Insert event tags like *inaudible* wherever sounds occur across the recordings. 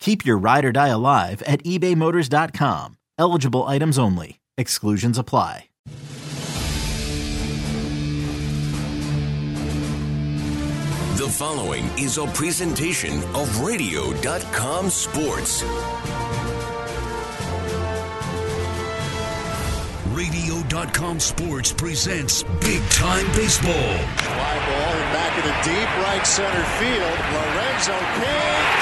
Keep your ride or die alive at ebaymotors.com. Eligible items only. Exclusions apply. The following is a presentation of Radio.com Sports. Radio.com Sports presents Big Time Baseball. Fly ball and back in the deep right center field. Lorenzo Cain.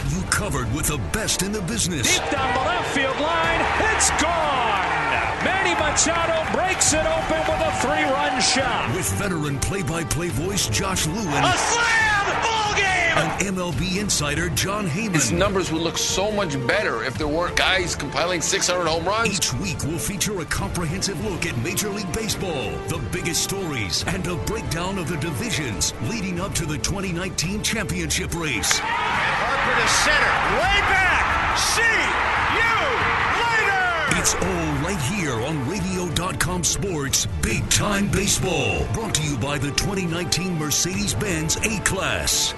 Got you covered with the best in the business. Deep down the left field line. It's gone. Manny Machado breaks it open with a three-run shot. With veteran play-by-play voice Josh Lewin. A slam! Ball game! And MLB insider Jon Heyman. His numbers would look so much better if there weren't guys compiling 600 home runs. Each week we'll feature a comprehensive look at Major League Baseball, the biggest stories, and a breakdown of the divisions leading up to the 2019 championship race. Harper to center. Way back. See you later. It's all right here on Radio.com Sports Big Time Baseball. Brought to you by the 2019 Mercedes Benz A Class.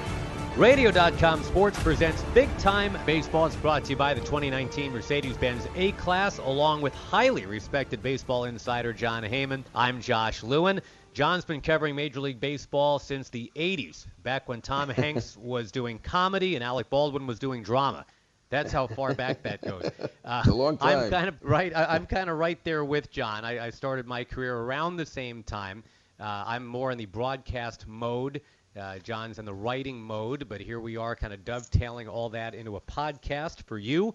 Radio.com Sports presents Big Time Baseball. It's brought to you by the 2019 Mercedes Benz A Class, along with highly respected baseball insider Jon Heyman. I'm Josh Lewin. John's been covering Major League Baseball since the 80s, back when Tom *laughs* Hanks was doing comedy and Alec Baldwin was doing drama. That's how far back that goes. *laughs* Uh, a long time. I'm kind of *laughs* right. I, am kind of right there with John. I, I, started my career around the same time. Uh, I'm more in the broadcast mode. Uh, John's in the writing mode, but here we are, kind of dovetailing all that into a podcast for you.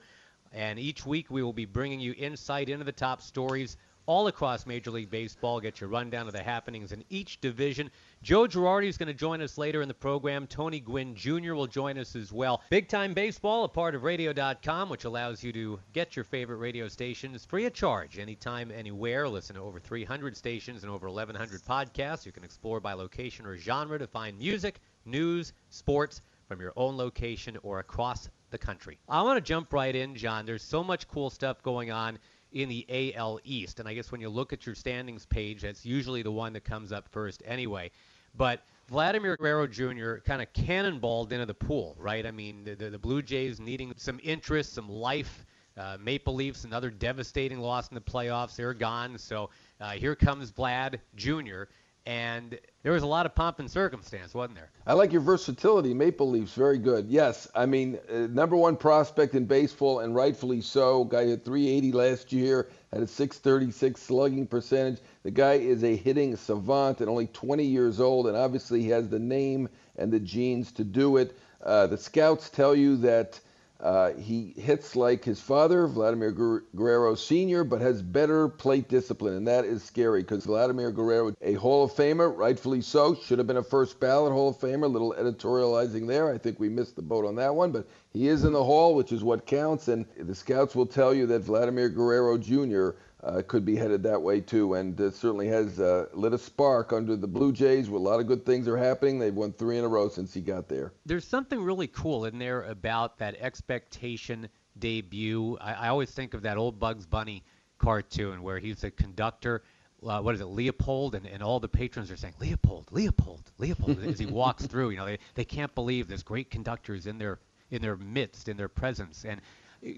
And each week we will be bringing you insight into the top stories all across Major League Baseball. Get your rundown of the happenings in each division. Joe Girardi is going to join us later in the program. Tony Gwynn Jr. will join us as well. Big Time Baseball, a part of Radio.com, which allows you to get your favorite radio stations free of charge anytime, anywhere. Listen to over 300 stations and over 1,100 podcasts. You can explore by location or genre to find music, news, sports from your own location or across the country. I want to jump right in, John. There's so much cool stuff going on in the AL East. And I guess when you look at your standings page, that's usually the one that comes up first anyway. But Vladimir Guerrero Jr. kind of cannonballed into the pool, right? I mean, the, the, the Blue Jays needing some interest, some life. Uh, Maple Leafs, another devastating loss in the playoffs. They're gone. So uh, here comes Vlad Jr and there was a lot of pomp and circumstance, wasn't there? I like your versatility. Maple Leafs, very good. Yes, I mean, uh, number one prospect in baseball, and rightfully so. Guy hit 380 last year, had a 636 slugging percentage. The guy is a hitting savant and only 20 years old, and obviously he has the name and the genes to do it. Uh, the scouts tell you that Uh, he hits like his father, Vladimir Guerrero Sr., but has better plate discipline, and that is scary because Vladimir Guerrero, a Hall of Famer, rightfully so, should have been a first ballot Hall of Famer. Little editorializing there. I think we missed the boat on that one, but he is in the Hall, which is what counts, and the scouts will tell you that Vladimir Guerrero Jr uh, could be headed that way too, and uh, certainly has uh, lit a spark under the Blue Jays. Where a lot of good things are happening. They've won three in a row since he got there. There's something really cool in there about that expectation debut. I, I always think of that old Bugs Bunny cartoon where he's a conductor. Uh, what is it, Leopold, and, and all the patrons are saying Leopold, Leopold, Leopold as he walks *laughs* through. You know, they, they can't believe this great conductor is in their in their midst, in their presence. And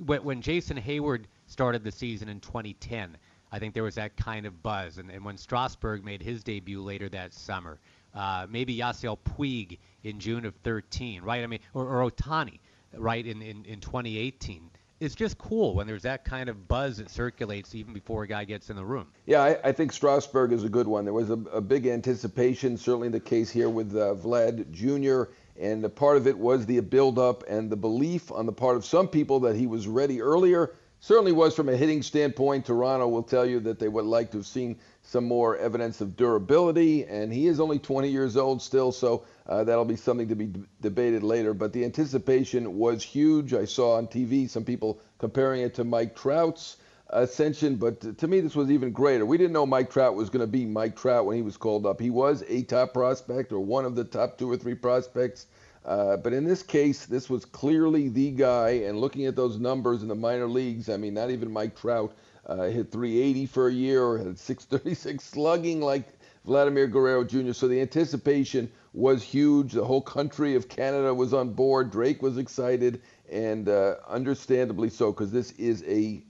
when, when Jason Heyward started the season in 2010. I think there was that kind of buzz. And, and when Strasburg made his debut later that summer, uh, maybe Yasiel Puig in June of 13, right? I mean, or, or Ohtani, right, in, in, in 2018 it's just cool when there's that kind of buzz that circulates even before a guy gets in the room. Yeah, I, I think Strasburg is a good one. There was a, a big anticipation, certainly the case here with uh, Vlad Jr., and a part of it was the build-up and the belief on the part of some people that he was ready earlier certainly was from a hitting standpoint. Toronto will tell you that they would like to have seen some more evidence of durability, and he is only 20 years old still, so uh, that'll be something to be d- debated later. But the anticipation was huge. I saw on TV some people comparing it to Mike Trout's ascension, but to me, this was even greater. We didn't know Mike Trout was going to be Mike Trout when he was called up. He was a top prospect or one of the top two or three prospects uh, but in this case, this was clearly the guy. And looking at those numbers in the minor leagues, I mean, not even Mike Trout uh, hit 380 for a year or had 636 *laughs* slugging like Vladimir Guerrero Jr. So the anticipation was huge. The whole country of Canada was on board. Drake was excited, and uh, understandably so, because this is a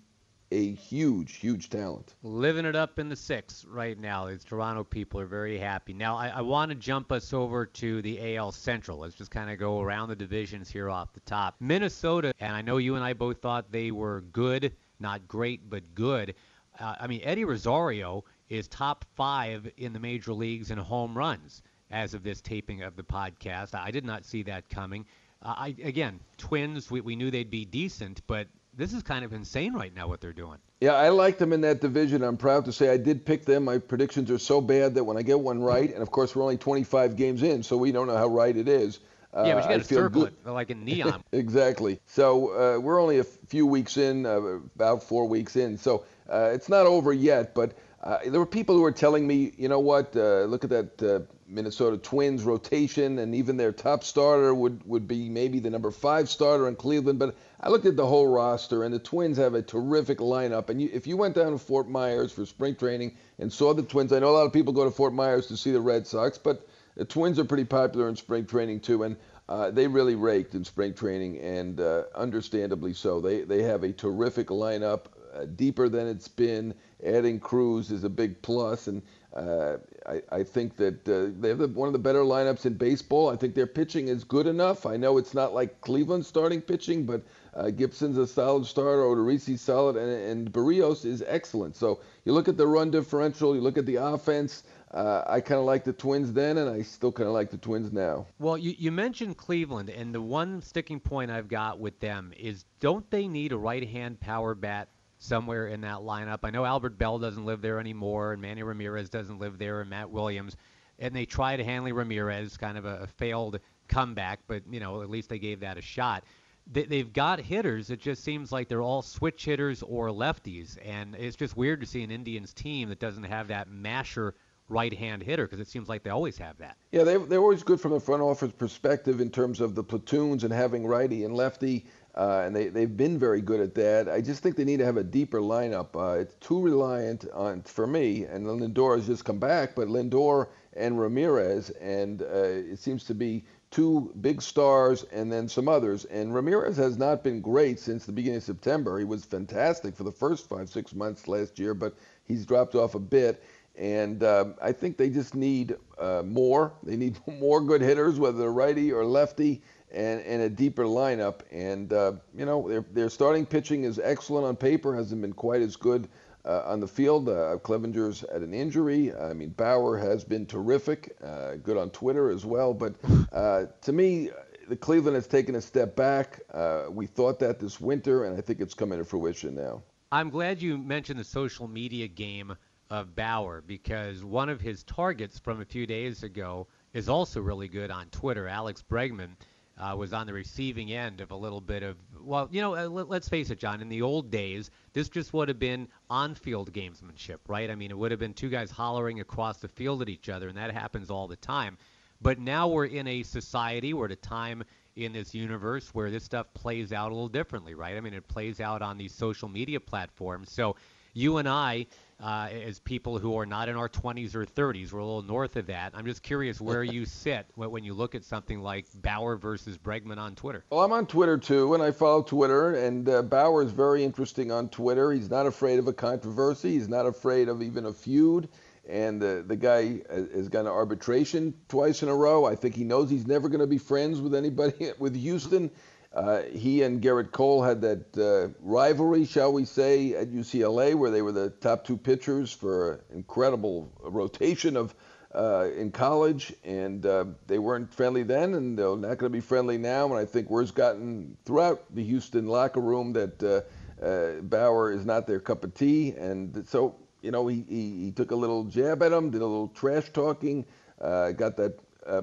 a huge, huge talent. Living it up in the six right now. These Toronto people are very happy. Now, I, I want to jump us over to the AL Central. Let's just kind of go around the divisions here off the top. Minnesota, and I know you and I both thought they were good, not great, but good. Uh, I mean, Eddie Rosario is top five in the major leagues in home runs as of this taping of the podcast. I did not see that coming. Uh, I again, Twins. We, we knew they'd be decent, but this is kind of insane right now what they're doing. Yeah, I like them in that division. I'm proud to say I did pick them. My predictions are so bad that when I get one right, and of course we're only 25 games in, so we don't know how right it is. Uh, yeah, but you got to circle good. it like in neon. *laughs* exactly. So uh, we're only a few weeks in, uh, about four weeks in. So uh, it's not over yet, but uh, there were people who were telling me, you know what, uh, look at that Minnesota Twins rotation, and even their top starter would, would be maybe the number five starter in Cleveland. But I looked at the whole roster, and the Twins have a terrific lineup. And you, if you went down to Fort Myers for spring training and saw the Twins, I know a lot of people go to Fort Myers to see the Red Sox, but the Twins are pretty popular in spring training too, and uh, they really raked in spring training, and uh, understandably so. They they have a terrific lineup, uh, deeper than it's been. Adding Cruz is a big plus, and uh, I, I, think that uh, they have the, one of the better lineups in baseball. I think their pitching is good enough. I know it's not like Cleveland starting pitching, but uh, Gibson's a solid starter. Odorizzi's solid, and, and Berrios is excellent. So you look at the run differential, you look at the offense. Uh, I kind of like the Twins then, and I still kind of like the Twins now. Well, you, you mentioned Cleveland, and the one sticking point I've got with them is don't they need a right hand power bat somewhere in that lineup. I know Albert Belle doesn't live there anymore, and Manny Ramirez doesn't live there, and Matt Williams. And they tried Hanley Ramirez, kind of a, failed comeback, but you know at least they gave that a shot. They, they've got hitters. It just seems like they're all switch hitters or lefties, and it's just weird to see an Indians team that doesn't have that masher right-hand hitter because it seems like they always have that. Yeah, they, they're always good from the front office perspective in terms of the platoons and having righty and lefty uh, and they, they've been very good at that. I just think they need to have a deeper lineup. Uh, it's too reliant on, for me, and Lindor has just come back, but Lindor and Ramirez, and uh, it seems to be two big stars and then some others. And Ramirez has not been great since the beginning of September. He was fantastic for the first five, six months last year, but he's dropped off a bit. And uh, I think they just need uh, more. They need *laughs* more good hitters, whether they're righty or lefty and, and a deeper lineup. And, uh, you know, their, their starting pitching is excellent on paper, hasn't been quite as good uh, on the field. Uh, Clevinger's had an injury. I mean, Bauer has been terrific, uh, good on Twitter as well. But uh, to me, the Cleveland has taken a step back. Uh, we thought that this winter, and I think it's coming to fruition now. I'm glad you mentioned the social media game of Bauer because one of his targets from a few days ago is also really good on Twitter. Alex Bregman uh, was on the receiving end of a little bit of, well, you know, uh, let, us face it, John, in the old days, this just would have been on field gamesmanship, right? I mean, it would have been two guys hollering across the field at each other, and that happens all the time. But now we're in a society, we're at a time in this universe where this stuff plays out a little differently, right? I mean, it plays out on these social media platforms. So you and I, uh, as people who are not in our 20s or 30s, we're a little north of that. I'm just curious where *laughs* you sit when you look at something like Bauer versus Bregman on Twitter. Well, I'm on Twitter too, and I follow Twitter. And uh, Bauer is very interesting on Twitter. He's not afraid of a controversy. He's not afraid of even a feud and the the guy has gone to arbitration twice in a row. I think he knows he's never going to be friends with anybody *laughs* with Houston. Uh, he and Gerrit Cole had that uh, rivalry, shall we say, at UCLA, where they were the top two pitchers for incredible rotation of uh, in college, and uh, they weren't friendly then, and they're not going to be friendly now. And I think word's gotten throughout the Houston locker room that uh, uh, Bauer is not their cup of tea, and so you know, he, he, he, took a little jab at him, did a little trash talking, got that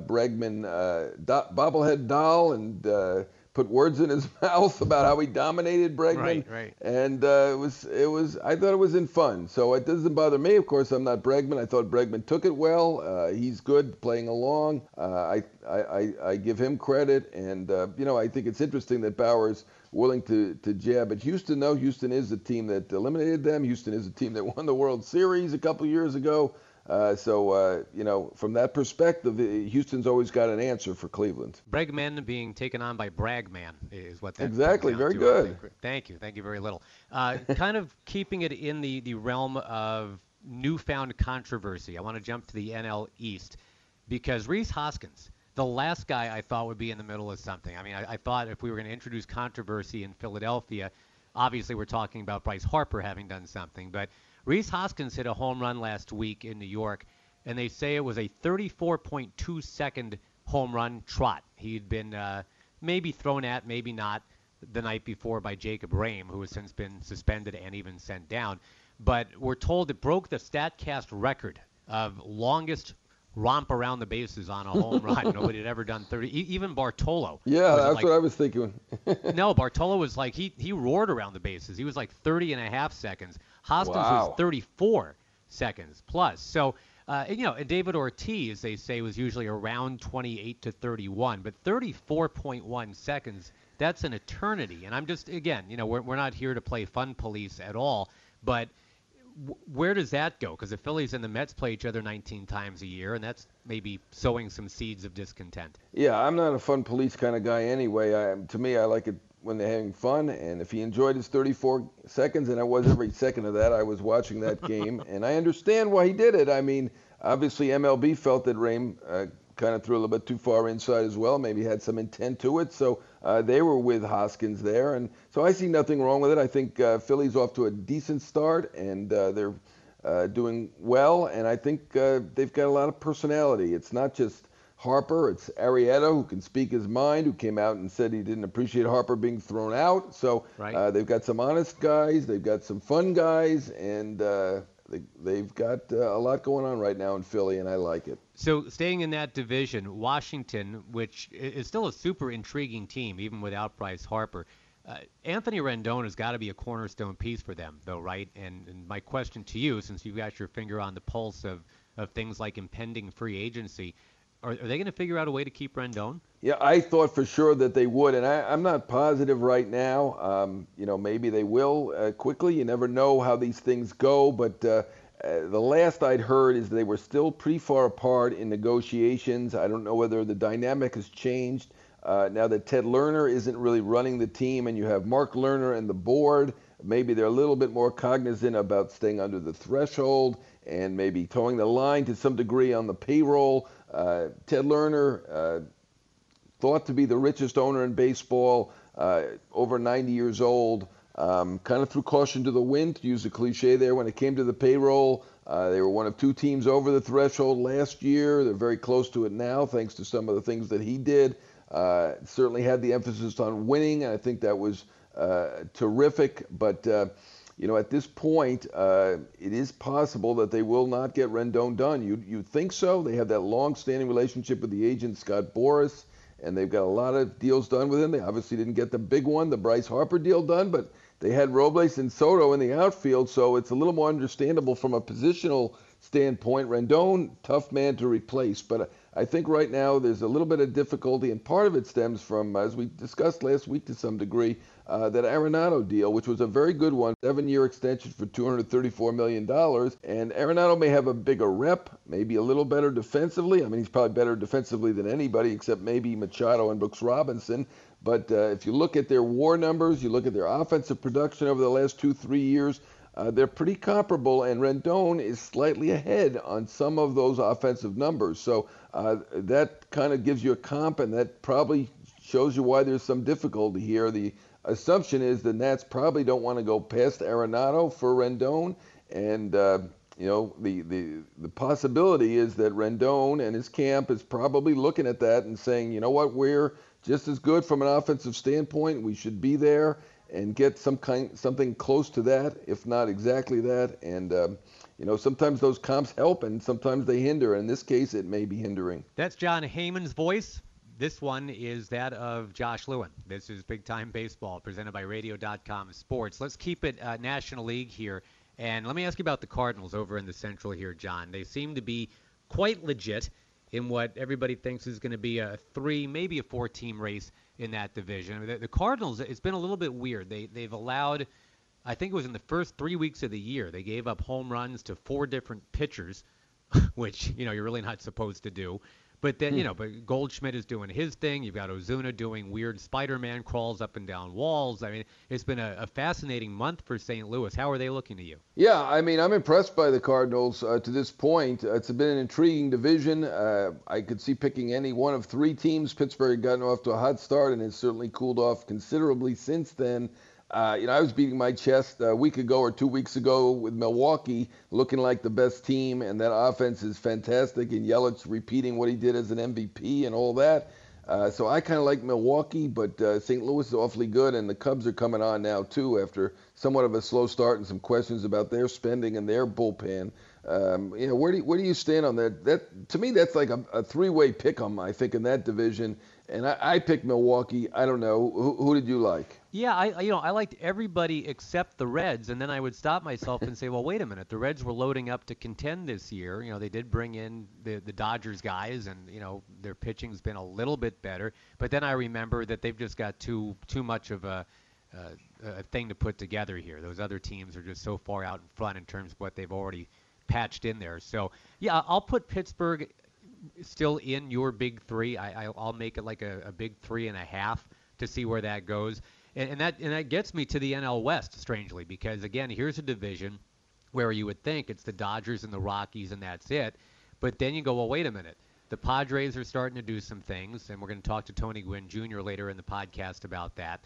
Bregman bobblehead doll and put words in his *laughs* mouth about how he dominated Bregman. Right, right. And uh, it was, it was, I thought it was in fun. So it doesn't bother me. Of course, I'm not Bregman. I thought Bregman took it well. Uh, he's good playing along. I, I, I, I, give him credit. And, you know, I think it's interesting that Bauer's – willing to, to jab at Houston. No, Houston is a team that eliminated them. Houston is a team that won the World Series a couple years ago. Uh, so, uh, you know, from that perspective, Houston's always got an answer for Cleveland. Bregman being taken on by Bragman is what that Exactly. Very to, good. Thank you. Thank you very little. Uh, *laughs* kind of keeping it in the, the realm of newfound controversy, I want to jump to the NL East because Rhys Hoskins – the last guy I thought would be in the middle of something. I mean, I, I thought if we were going to introduce controversy in Philadelphia, obviously we're talking about Bryce Harper having done something, but Rhys Hoskins hit a home run last week in New York, and they say it was a 34.2 second home run trot. He'd been uh, maybe thrown at, maybe not, the night before by Jacob Rhame, who has since been suspended and even sent down. But we're told it broke the StatCast record of longest romp around the bases on a home run. *laughs* Nobody had ever done 30. even Bartolo. Yeah, that's like, what I was thinking. *laughs* no, Bartolo was like he he roared around the bases. He was like 30 and a half seconds. Hoskins wow. was 34 seconds plus. So. Uh, and, you know, and David Ortiz, they say, was usually around 28 to 31, but 34.1 seconds, that's an eternity. And I'm just, again, you know, we're, we're not here to play fun police at all, but – where does that go? Because the Phillies and the Mets play each other 19 times a year, and that's maybe sowing some seeds of discontent. Yeah, I'm not a fun police kind of guy anyway. I, to me, I like it when they're having fun, and if he enjoyed his 34 seconds, and I was every second of that, I was watching that *laughs* game, and I understand why he did it. I mean, obviously MLB felt that Rhame uh, kind of threw a little bit too far inside as well. Maybe had some intent to it. So uh, they were with Hoskins there, and so I see nothing wrong with it. I think uh, Philly's off to a decent start, and uh, they're uh, doing well. And I think uh, they've got a lot of personality. It's not just Harper. It's Arrieta who can speak his mind, who came out and said he didn't appreciate Harper being thrown out. So right. uh, they've got some honest guys, they've got some fun guys, and uh, they, have got uh, a lot going on right now in Philly, and I like it. So, staying in that division, Washington, which is still a super intriguing team, even without Bryce Harper. Uh, Anthony Rendon has got to be a cornerstone piece for them, though, right? And, and my question to you, since you've got your finger on the pulse of, of things like impending free agency, are, are they going to figure out a way to keep Rendon? Yeah, I thought for sure that they would, and I, am not positive right now. Um, you know, maybe they will uh, quickly. You never know how these things go, but uh, uh, the last I'd heard is they were still pretty far apart in negotiations. I don't know whether the dynamic has changed uh, now that Ted Lerner isn't really running the team, and you have Mark Lerner and the board. Maybe they're a little bit more cognizant about staying under the threshold and maybe toeing the line to some degree on the payroll. Uh, Ted Lerner, uh, thought to be the richest owner in baseball, uh, over 90 years old, um, kind of threw caution to the wind, to use a cliche there, when it came to the payroll. Uh, they were one of two teams over the threshold last year. They're very close to it now, thanks to some of the things that he did. Uh, certainly had the emphasis on winning, and I think that was uh, terrific. But uh, you know, at this point, uh, it is possible that they will not get Rendon done. You you think so? They have that long-standing relationship with the agent Scott Boras, and they've got a lot of deals done with him. They obviously didn't get the big one, the Bryce Harper deal done, but they had Robles and Soto in the outfield, so it's a little more understandable from a positional standpoint. Rendon, tough man to replace, but I think right now there's a little bit of difficulty, and part of it stems from, as we discussed last week to some degree, uh, that Arenado deal, which was a very good one, seven-year extension for $234 million. And Arenado may have a bigger rep, maybe a little better defensively. I mean, he's probably better defensively than anybody except maybe Machado and Brooks Robinson. But uh, if you look at their WAR numbers, you look at their offensive production over the last two, three years, uh, they're pretty comparable, and Rendon is slightly ahead on some of those offensive numbers. So uh, that kind of gives you a comp, and that probably shows you why there's some difficulty here. The assumption is the Nats probably don't want to go past Arenado for Rendon, and uh, you know the, the the possibility is that Rendon and his camp is probably looking at that and saying, you know what, we're just as good from an offensive standpoint. We should be there and get some kind something close to that, if not exactly that. And um, you know, sometimes those comps help, and sometimes they hinder. In this case, it may be hindering. That's Jon Heyman's voice. This one is that of Josh Lewin. This is Big Time Baseball, presented by Radio.com Sports. Let's keep it uh, National League here. And let me ask you about the Cardinals over in the Central here, John. They seem to be quite legit in what everybody thinks is going to be a three, maybe a four team race in that division. The, the, Cardinals, it's been a little bit weird. They they've allowed, I think it was in the first three weeks of the year, they gave up home runs to four different pitchers, *laughs* which you know you're really not supposed to do. But then, you hmm. know, but Goldschmidt is doing his thing. You've got Ozuna doing weird Spider-Man crawls up and down walls. I mean, it's been a, a fascinating month for St. Louis. How are they looking to you? Yeah, I mean, I'm impressed by the Cardinals uh, to this point. Uh, it's been an intriguing division. Uh, I could see picking any one of three teams. Pittsburgh had gotten off to a hot start and has certainly cooled off considerably since then. Uh, you know, I was beating my chest a week ago or two weeks ago with Milwaukee, looking like the best team, and that offense is fantastic. And Yelich repeating what he did as an MVP and all that. Uh, so I kind of like Milwaukee, but uh, St. Louis is awfully good, and the Cubs are coming on now too after somewhat of a slow start and some questions about their spending and their bullpen. Um, you know, where do you, where do you stand on that? That to me, that's like a, a three-way pick 'em. I think in that division, and I, I picked Milwaukee. I don't know who, who did you like? Yeah, I you know I liked everybody except the Reds, and then I would stop myself and say, well, wait a minute, the Reds were loading up to contend this year. You know, they did bring in the the Dodgers guys, and you know their pitching's been a little bit better. But then I remember that they've just got too too much of a uh, a thing to put together here. Those other teams are just so far out in front in terms of what they've already patched in there. So yeah, I'll put Pittsburgh still in your big three. I, I'll make it like a, a big three and a half to see where that goes. And, and that and that gets me to the NL West, strangely, because again, here's a division where you would think it's the Dodgers and the Rockies and that's it. But then you go, well, wait a minute. The Padres are starting to do some things, and we're going to talk to Tony Gwynn Jr. later in the podcast about that.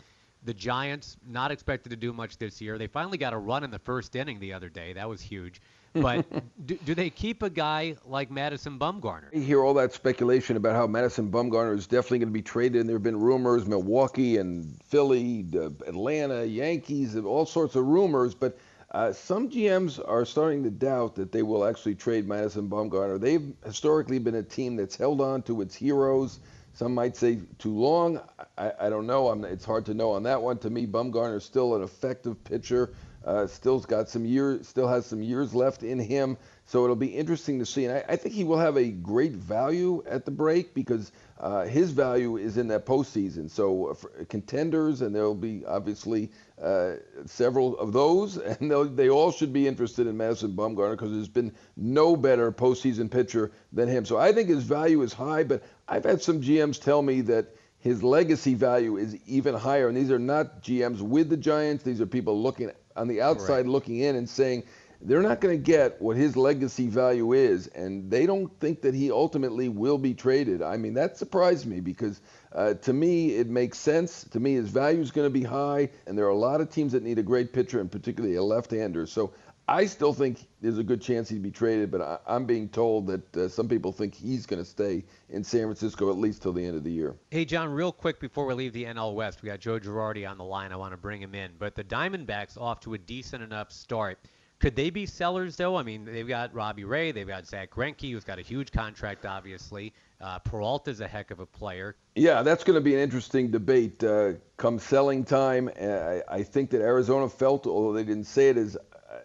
The Giants not expected to do much this year. They finally got a run in the first inning the other day. That was huge. But *laughs* do, do, they keep a guy like Madison Bumgarner? You hear all that speculation about how Madison Bumgarner is definitely going to be traded, and there have been rumors, Milwaukee and Philly, Atlanta, Yankees, all sorts of rumors. But uh, some GMs are starting to doubt that they will actually trade Madison Bumgarner. They've historically been a team that's held on to its heroes. Some might say too long. I, I don't know. I'm, it's hard to know on that one. To me, Bumgarner is still an effective pitcher. Uh, still's got some years, still has some years left in him. So it'll be interesting to see. And I, I think he will have a great value at the break because uh, his value is in that postseason. So contenders, and there'll be obviously uh, several of those, *laughs* and they all should be interested in Madison Bumgarner because there's been no better postseason pitcher than him. So I think his value is high, but I've had some GMs tell me that his legacy value is even higher. And these are not GMs with the Giants. These are people looking on the outside right. looking in and saying they're not going to get what his legacy value is, and they don't think that he ultimately will be traded. I mean, that surprised me because uh, to me it makes sense. To me, his value is going to be high, and there are a lot of teams that need a great pitcher, and particularly a left-hander. So I still think there's a good chance he'd be traded, but I, am being told that uh, some people think he's going to stay in San Francisco at least till the end of the year. Hey, John, real quick before we leave the NL West, we got Joe Girardi on the line. I want to bring him in. But the Diamondbacks off to a decent enough start. Could they be sellers, though? I mean, they've got Robbie Ray, they've got Zack Greinke, who's got a huge contract, obviously. Uh, Peralta's a heck of a player. Yeah, that's going to be an interesting debate uh, come selling time. I, I think that Arizona felt, although they didn't say it as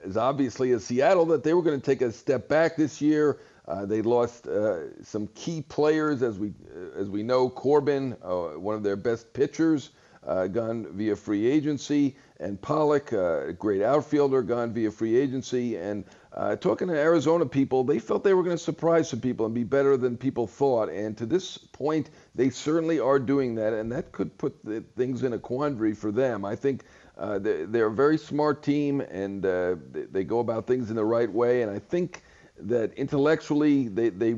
as obviously as Seattle, that they were going to take a step back this year. Uh, they lost uh, some key players, as we as we know. Corbin, uh, one of their best pitchers, uh, gone via free agency, and Pollock, uh, a great outfielder, gone via free agency. And uh, talking to Arizona people, they felt they were going to surprise some people and be better than people thought. And to this point, they certainly are doing that, and that could put things in a quandary for them. I think uh, they, they're a very smart team, and uh, they, they, go about things in the right way. And I think that intellectually, they, they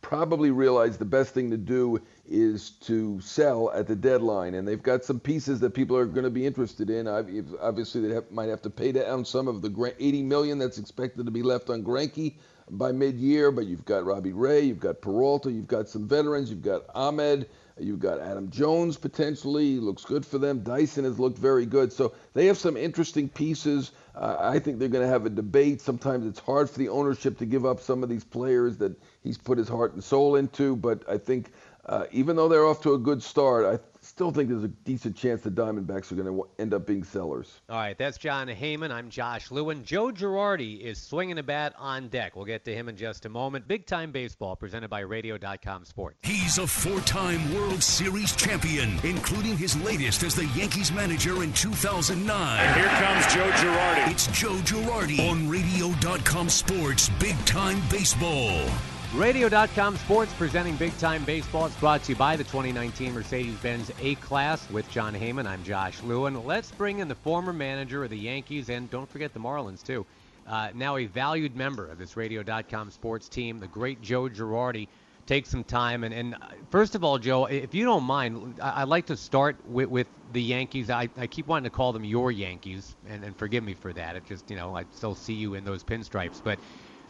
probably realize the best thing to do is to sell at the deadline. And they've got some pieces that people are going to be interested in. Obviously, they have, might have to pay down some of the 80 million that's expected to be left on Greinke by mid-year. But you've got Robbie Ray, you've got Peralta, you've got some veterans, you've got Ahmed. You've got Adam Jones potentially looks good for them. Dyson has looked very good. So they have some interesting pieces. Uh, I think they're going to have a debate. Sometimes it's hard for the ownership to give up some of these players that he's put his heart and soul into. But I think uh, even though they're off to a good start, I still think there's a decent chance the Diamondbacks are going to end up being sellers. All right, that's Jon Heyman. I'm Josh Lewin. Joe Girardi is swinging a bat on deck. We'll get to him in just a moment. Big Time Baseball presented by Radio.com Sports. He's a four-time World Series champion, including his latest as the Yankees manager in 2009. And here comes Joe Girardi. It's Joe Girardi on Radio.com Sports Big Time Baseball. Radio.com Sports presenting Big Time Baseball. It's brought to you by the 2019 Mercedes Benz A Class with Jon Heyman. I'm Josh Lewin. Let's bring in the former manager of the Yankees and don't forget the Marlins, too. Uh, now a valued member of this Radio.com Sports team, the great Joe Girardi. Take some time. And, and uh, first of all, Joe, if you don't mind, I, would like to start with, with the Yankees. I, I keep wanting to call them your Yankees, and, and forgive me for that. It just, you know, I still see you in those pinstripes. But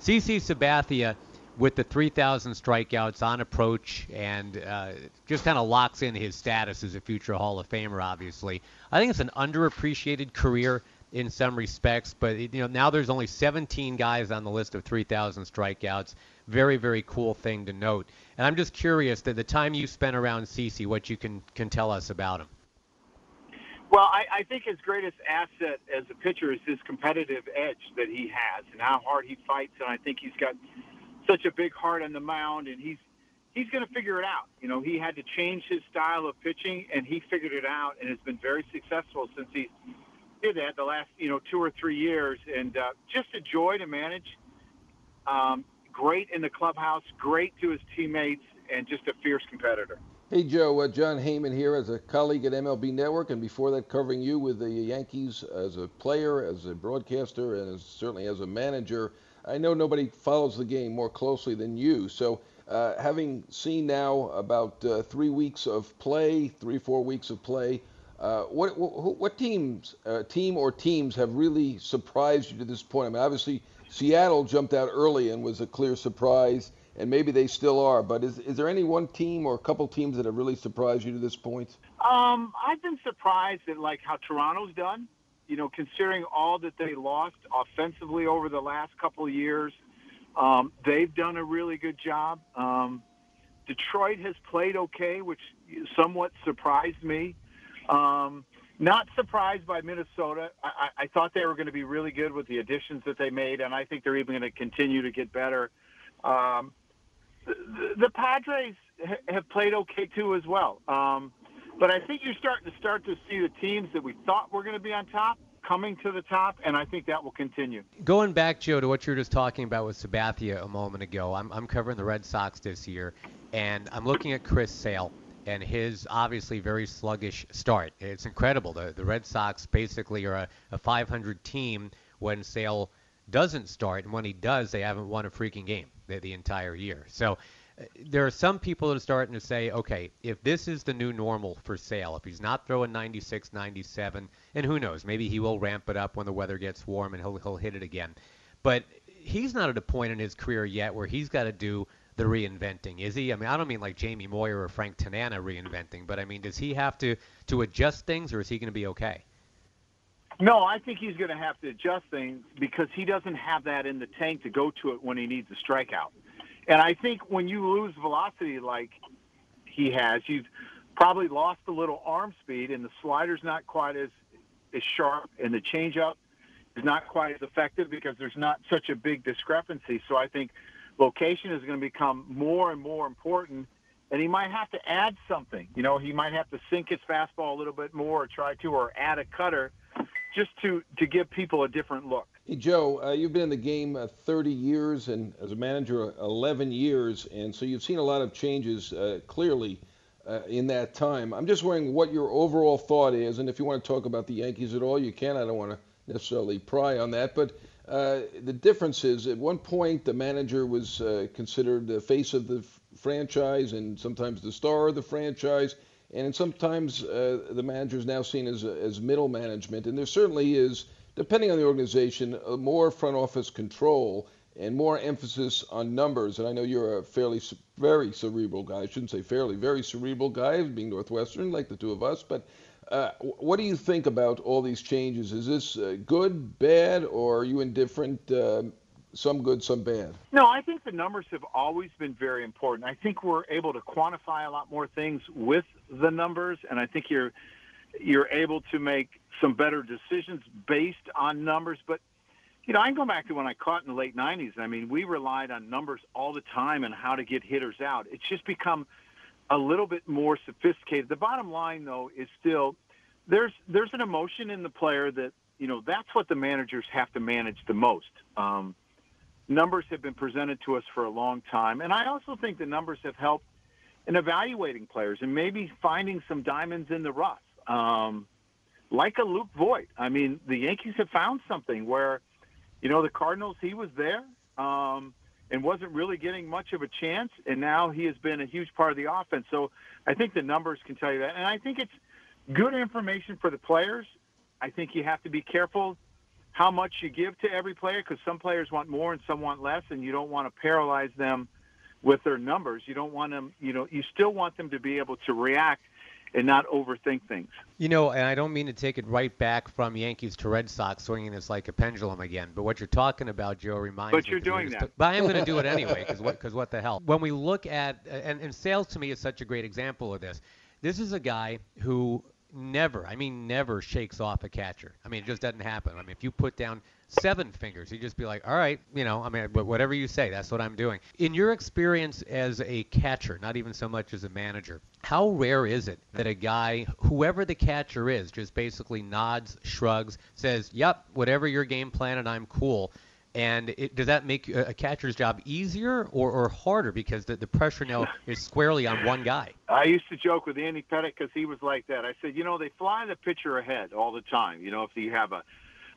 CC Sabathia with the 3,000 strikeouts on approach and uh, just kind of locks in his status as a future Hall of Famer. Obviously, I think it's an underappreciated career in some respects, but you know now there's only 17 guys on the list of 3,000 strikeouts. Very very cool thing to note. And I'm just curious that the time you spent around CC, what you can can tell us about him. Well, I, I think his greatest asset as a pitcher is his competitive edge that he has and how hard he fights. And I think he's got such a big heart on the mound, and he's he's going to figure it out. You know, he had to change his style of pitching, and he figured it out, and has been very successful since he did that the last you know two or three years, and uh, just a joy to manage. Um, great in the clubhouse, great to his teammates, and just a fierce competitor. Hey Joe, uh, Jon Heyman here as a colleague at MLB Network, and before that, covering you with the Yankees as a player, as a broadcaster, and as, certainly as a manager. I know nobody follows the game more closely than you. So, uh, having seen now about uh, three weeks of play, three four weeks of play, uh, what, what, what teams, uh, team or teams, have really surprised you to this point? I mean, obviously Seattle jumped out early and was a clear surprise, and maybe they still are. But is is there any one team or a couple teams that have really surprised you to this point? Um, I've been surprised at like how Toronto's done you know, considering all that they lost offensively over the last couple of years, um, they've done a really good job. Um, Detroit has played okay, which somewhat surprised me. Um, not surprised by Minnesota. I, I thought they were going to be really good with the additions that they made, and I think they're even going to continue to get better. Um, the, the Padres ha- have played okay too as well. Um, but I think you're starting to start to see the teams that we thought were going to be on top coming to the top, and I think that will continue. Going back, Joe, to what you were just talking about with Sabathia a moment ago, I'm, I'm covering the Red Sox this year, and I'm looking at Chris Sale and his obviously very sluggish start. It's incredible. The, the Red Sox basically are a, a 500 team when Sale doesn't start, and when he does, they haven't won a freaking game the, the entire year. So there are some people that are starting to say, okay, if this is the new normal for Sale, if he's not throwing 96, 97, and who knows, maybe he will ramp it up when the weather gets warm and he'll he'll hit it again. But he's not at a point in his career yet where he's got to do the reinventing, is he? I mean, I don't mean like Jamie Moyer or Frank Tanana reinventing, but I mean, does he have to to adjust things, or is he going to be okay? No, I think he's going to have to adjust things because he doesn't have that in the tank to go to it when he needs a strikeout. And I think when you lose velocity like he has, you've probably lost a little arm speed, and the slider's not quite as as sharp, and the changeup is not quite as effective because there's not such a big discrepancy. So I think location is going to become more and more important, and he might have to add something. You know, he might have to sink his fastball a little bit more, or try to, or add a cutter, just to to give people a different look. Hey, Joe, uh, you've been in the game uh, 30 years and as a manager 11 years, and so you've seen a lot of changes uh, clearly uh, in that time. I'm just wondering what your overall thought is, and if you want to talk about the Yankees at all, you can. I don't want to necessarily pry on that, but uh, the difference is at one point the manager was uh, considered the face of the franchise and sometimes the star of the franchise. And sometimes the manager is now seen as, as middle management, and there certainly is depending on the organization, more front office control and more emphasis on numbers. And I know you're a fairly, very cerebral guy. I shouldn't say fairly, very cerebral guy, being Northwestern, like the two of us. But uh, what do you think about all these changes? Is this uh, good, bad, or are you indifferent? Uh, some good, some bad. No, I think the numbers have always been very important. I think we're able to quantify a lot more things with the numbers, and I think you're you're able to make some better decisions based on numbers. But you know, I can go back to when I caught in the late '90s. I mean, we relied on numbers all the time and how to get hitters out. It's just become a little bit more sophisticated. The bottom line, though, is still there's there's an emotion in the player that you know that's what the managers have to manage the most. Um, numbers have been presented to us for a long time, and I also think the numbers have helped in evaluating players and maybe finding some diamonds in the rough. Um, like a Luke Voit. I mean, the Yankees have found something where, you know, the Cardinals, he was there um, and wasn't really getting much of a chance, and now he has been a huge part of the offense. So I think the numbers can tell you that. And I think it's good information for the players. I think you have to be careful how much you give to every player because some players want more and some want less, and you don't want to paralyze them with their numbers. You don't want them, you know, you still want them to be able to react and not overthink things. You know, and I don't mean to take it right back from Yankees to Red Sox, swinging this like a pendulum again. But what you're talking about, Joe, reminds but me. But you're doing that. But I am going to do it anyway, because what, cause what the hell? When we look at, and, and Sale's to me is such a great example of this. This is a guy who never, I mean, never shakes off a catcher. I mean, it just doesn't happen. I mean, if you put down seven fingers, you just be like, all right, you know, I mean, whatever you say, that's what I'm doing. In your experience as a catcher, not even so much as a manager, how rare is it that a guy, whoever the catcher is, just basically nods, shrugs, says, yep, whatever your game plan, and I'm cool. And it, does that make a catcher's job easier or, or harder because the, the pressure now *laughs* is squarely on one guy? I used to joke with Andy Pettitte because he was like that. I said, you know, they fly the pitcher ahead all the time. You know, if you have a,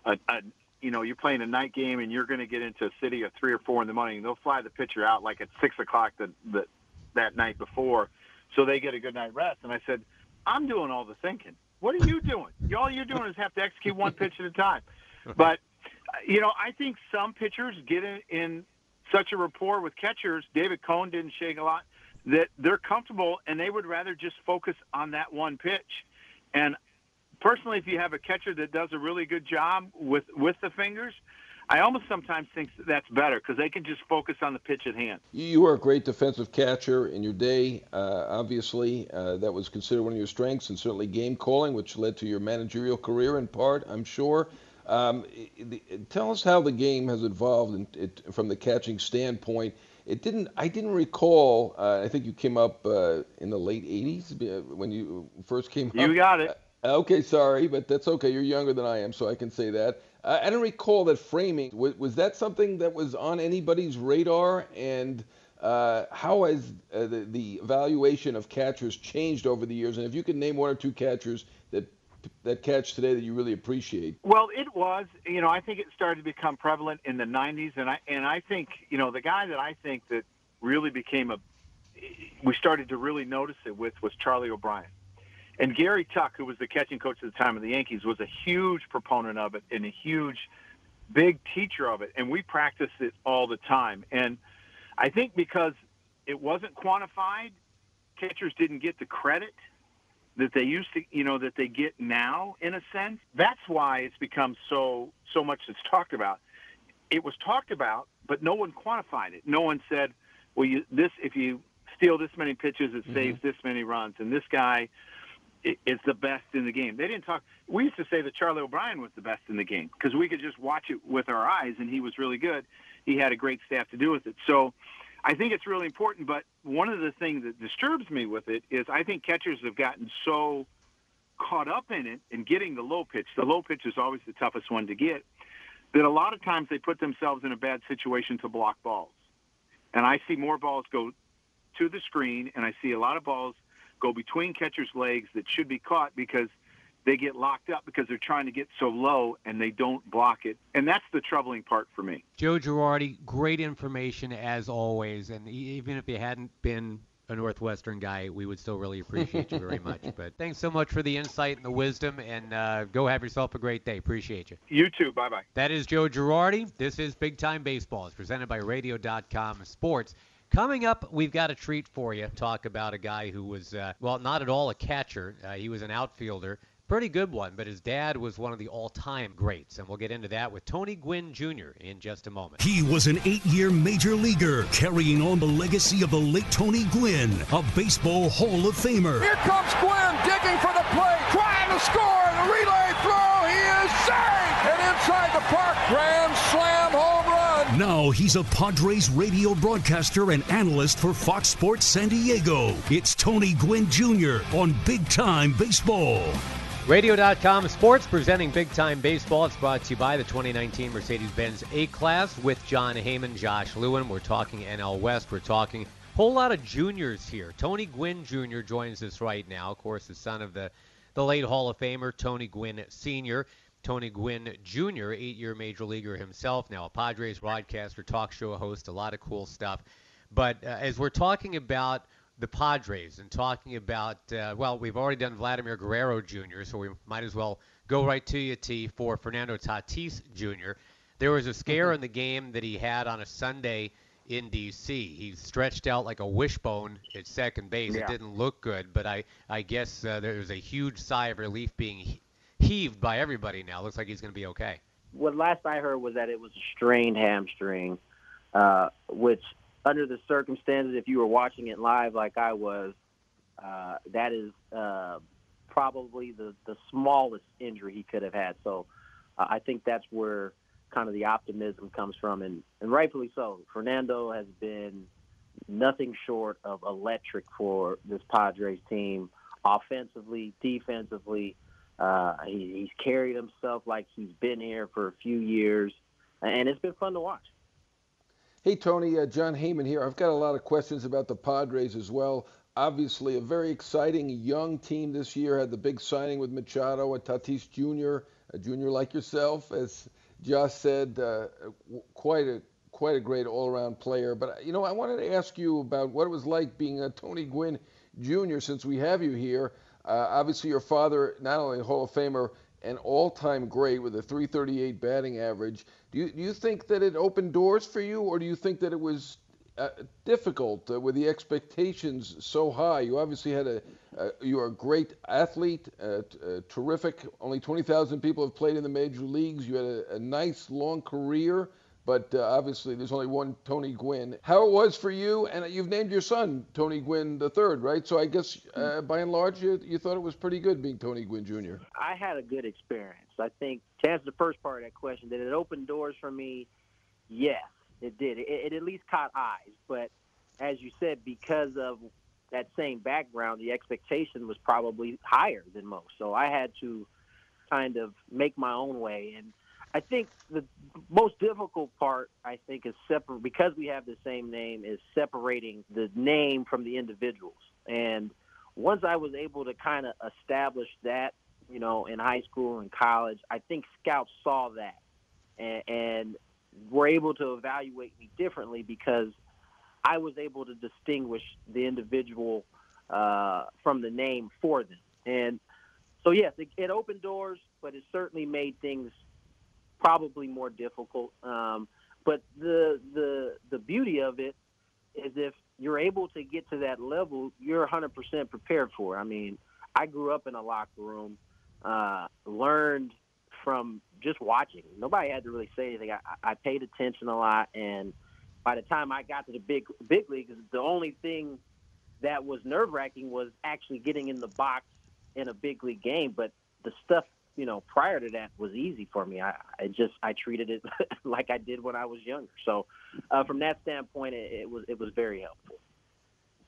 a, a you know, you're playing a night game and you're going to get into a city at three or four in the morning, they'll fly the pitcher out like at six o'clock that that that night before, so they get a good night rest. And I said, I'm doing all the thinking. What are you doing? All you're doing is have to execute one *laughs* pitch at a time. But you know, I think some pitchers get in, in such a rapport with catchers. David Cone didn't shake a lot. That they're comfortable and they would rather just focus on that one pitch. And personally, if you have a catcher that does a really good job with with the fingers, I almost sometimes think that's better because they can just focus on the pitch at hand. You were a great defensive catcher in your day. Uh, obviously, uh, that was considered one of your strengths, and certainly game calling, which led to your managerial career in part, I'm sure. Um, tell us how the game has evolved in, it, from the catching standpoint. It didn't. I didn't recall. Uh, I think you came up uh, in the late '80s uh, when you first came you up. You got it. Okay, sorry, but that's okay. You're younger than I am, so I can say that. Uh, I don't recall that framing. Was, was, that something that was on anybody's radar? And uh, how has uh, the, the evaluation of catchers changed over the years? And if you could name one or two catchers that that catch today that you really appreciate? Well, it was. You know, I think it started to become prevalent in the '90s, and I and I think you know the guy that I think that really became a we started to really notice it with was Charlie O'Brien. And Gary Tuck, who was the catching coach at the time of the Yankees, was a huge proponent of it and a huge, big teacher of it. And we practiced it all the time. And I think because it wasn't quantified, catchers didn't get the credit that they used to, you know, that they get now in a sense. That's why it's become so so much that's talked about. It was talked about, but no one quantified it. No one said, "Well, you, this if you steal this many pitches, it mm-hmm. saves this many runs," and this guy is the best in the game. They didn't talk. We used to say that Charlie O'Brien was the best in the game because we could just watch it with our eyes, and he was really good. He had a great staff to do with it. So I think it's really important, but one of the things that disturbs me with it is I think catchers have gotten so caught up in it and getting the low pitch. The low pitch is always the toughest one to get. That a lot of times they put themselves in a bad situation to block balls. And I see more balls go to the screen, and I see a lot of balls go between catchers' legs that should be caught because – they get locked up because they're trying to get so low and they don't block it. And that's the troubling part for me. Joe Girardi, great information as always. And even if you hadn't been a Northwestern guy, we would still really appreciate you very much. *laughs* But thanks so much for the insight and the wisdom, and uh, go have yourself a great day. Appreciate you. You too. Bye bye. That is Joe Girardi. This is Big Time Baseball. It's presented by Radio.com Sports. Coming up, we've got a treat for you. Talk about a guy who was, uh, well, not at all a catcher. Uh, he was an outfielder Pretty good one, but his dad was one of the all time greats, and we'll get into that with Tony Gwynn Jr. in just a moment. He was an eight year major leaguer, carrying on the legacy of the late Tony Gwynn, a baseball Hall of Famer. Here comes Gwynn digging for the plate, trying to score. The relay throw, he is safe! And inside the park, grand slam home run. Now he's a Padres radio broadcaster and analyst for Fox Sports San Diego. It's Tony Gwynn Jr. on Big Time Baseball. Radio.com Sports presenting Big Time Baseball. It's brought to you by the 2019 Mercedes Benz A Class with Jon Heyman, Josh Lewin. We're talking NL West. We're talking a whole lot of juniors here. Tony Gwynn Jr. joins us right now. Of course, the son of the, the late Hall of Famer, Tony Gwynn Sr. Tony Gwynn Jr., eight year major leaguer himself, now a Padres broadcaster, talk show host, a lot of cool stuff. But uh, as we're talking about the Padres and talking about, uh, well, we've already done Vladimir Guerrero Jr., so we might as well go right to you, T, for Fernando Tatis Jr. There was a scare mm-hmm. in the game that he had on a Sunday in D.C. He stretched out like a wishbone at second base. Yeah. It didn't look good, but I, I guess uh, there was a huge sigh of relief being heaved by everybody now. Looks like he's going to be okay. What last I heard was that it was a strained hamstring, uh, which under the circumstances, if you were watching it live like I was, uh, that is uh, probably the, the smallest injury he could have had. So uh, I think that's where kind of the optimism comes from, and, and rightfully so. Fernando has been nothing short of electric for this Padres team, offensively, defensively. Uh, he, he's carried himself like he's been here for a few years, and it's been fun to watch. Hey, Tony, uh, Jon Heyman here. I've got a lot of questions about the Padres as well. Obviously, a very exciting young team this year. Had the big signing with Machado, a Tatis Jr., a junior like yourself, as Josh said, uh, quite a quite a great all-around player. But you know, I wanted to ask you about what it was like being a Tony Gwynn Jr. Since we have you here, uh, obviously your father, not only a Hall of Famer, an all-time great with a 338 batting average. Do you, do you think that it opened doors for you, or do you think that it was uh, difficult uh, with the expectations so high? You obviously had a, uh, you're a great athlete, uh, terrific. Only 20,000 people have played in the major leagues. You had a, a nice long career but uh, obviously there's only one Tony Gwynn. How it was for you, and you've named your son Tony Gwynn the third, right? So I guess uh, by and large you, you thought it was pretty good being Tony Gwynn Jr. I had a good experience. I think to answer the first part of that question, did it open doors for me? Yes, it did. It, it at least caught eyes, but as you said, because of that same background, the expectation was probably higher than most. So I had to kind of make my own way and I think the most difficult part, I think, is separate because we have the same name, is separating the name from the individuals. And once I was able to kind of establish that, you know, in high school and college, I think scouts saw that and, and were able to evaluate me differently because I was able to distinguish the individual uh, from the name for them. And so, yes, it, it opened doors, but it certainly made things probably more difficult. Um, but the the the beauty of it is if you're able to get to that level, you're 100% prepared for. It. I mean, I grew up in a locker room, uh, learned from just watching. Nobody had to really say anything. I, I paid attention a lot, and by the time I got to the big big leagues, the only thing that was nerve wracking was actually getting in the box in a big league game. But the stuff you know prior to that was easy for me. I, I just I treated it *laughs* like I did when I was younger. So uh, from that standpoint, it, it was it was very helpful.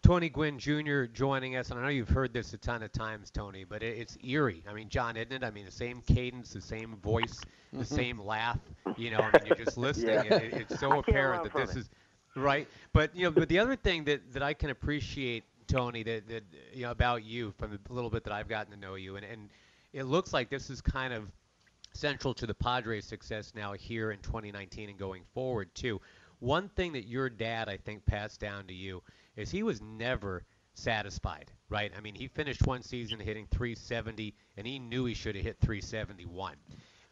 Tony Gwynn Jr. joining us, and I know you've heard this a ton of times, Tony, but it, it's eerie. I mean, Jon, isn't it? I mean, the same cadence, the same voice, the mm-hmm. same laugh. You know, I mean, you're just *laughs* listening. yeah. it, it's so apparent that this it. is right. But you know, but the other thing that that I can appreciate, Tony, that that you know about you from the little bit that I've gotten to know you, and and it looks like this is kind of central to the Padres' success now here in 2019 and going forward too. One thing that your dad, I think, passed down to you is he was never satisfied, right? I mean, he finished one season hitting 370, and he knew he should have hit 371.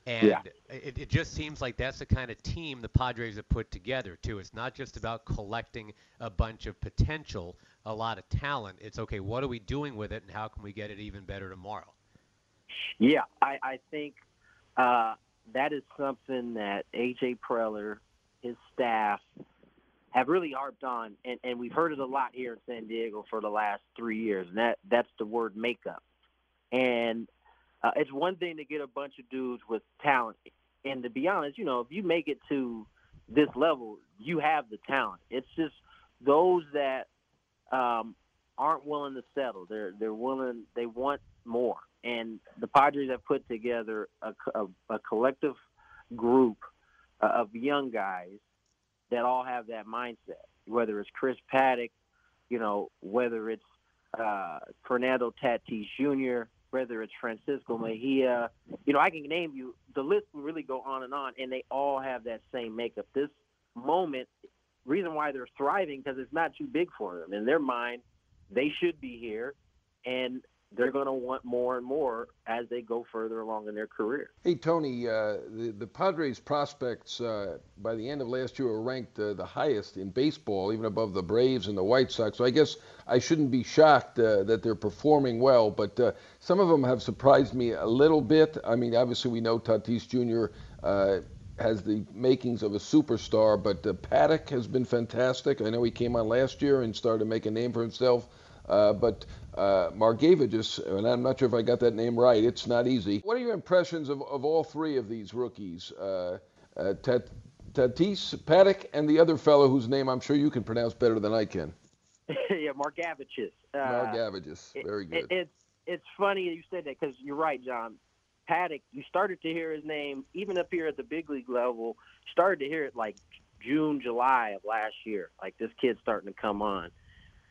And yeah. it, it just seems like that's the kind of team the Padres have put together, too. It's not just about collecting a bunch of potential, a lot of talent. It's okay, what are we doing with it, and how can we get it even better tomorrow? Yeah, I, I think uh, that is something that A.J. Preller, his staff, have really harped on, and, and we've heard it a lot here in San Diego for the last three years, and that, that's the word makeup. And uh, it's one thing to get a bunch of dudes with talent, and to be honest, you know, if you make it to this level, you have the talent. It's just those that um, aren't willing to settle. They're they're willing. They want more and the Padres have put together a, a, a collective group uh, of young guys that all have that mindset. Whether it's Chris Paddack, you know, whether it's uh, Fernando Tatis Jr., whether it's Francisco Mejia, you know, I can name you. The list will really go on and on, and they all have that same makeup. This moment, reason why they're thriving because it's not too big for them in their mind. They should be here, and they're going to want more and more as they go further along in their career. Hey, Tony, uh, the, the Padres prospects uh, by the end of last year were ranked uh, the highest in baseball, even above the Braves and the White Sox. So I guess I shouldn't be shocked uh, that they're performing well, but uh, some of them have surprised me a little bit. I mean, obviously, we know Tatis Jr. Uh, has the makings of a superstar, but Paddack has been fantastic. I know he came on last year and started to make a name for himself. Uh, but uh, Margevicius, and I'm not sure if I got that name right. It's not easy. What are your impressions of, of all three of these rookies? Uh, uh, Tat, Tatis, Paddack, and the other fellow whose name I'm sure you can pronounce better than I can. *laughs* yeah, Margevicius. Uh, Margevicius. Very good. It, it, it's it's funny you said that because you're right, Jon. Paddack, you started to hear his name even up here at the big league level. Started to hear it like June, July of last year. Like this kid's starting to come on.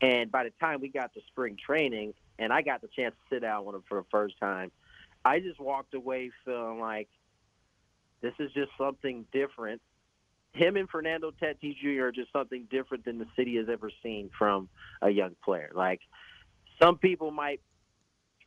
And by the time we got to spring training and I got the chance to sit down with him for the first time, I just walked away feeling like this is just something different. Him and Fernando Tatis Jr. are just something different than the city has ever seen from a young player. Like some people might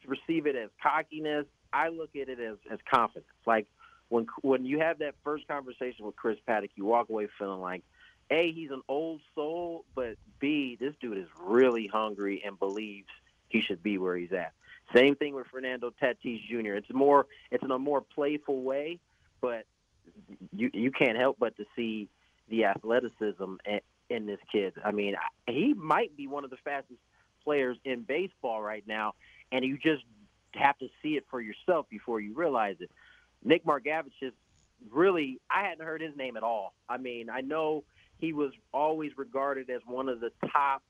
receive it as cockiness. I look at it as, as confidence. Like when when you have that first conversation with Chris Paddack, you walk away feeling like – a, he's an old soul, but B, this dude is really hungry and believes he should be where he's at. Same thing with Fernando Tatis Jr. It's more, it's in a more playful way, but you you can't help but to see the athleticism in this kid. I mean, he might be one of the fastest players in baseball right now, and you just have to see it for yourself before you realize it. Nick Margavich is really, I hadn't heard his name at all. I mean, I know he was always regarded as one of the top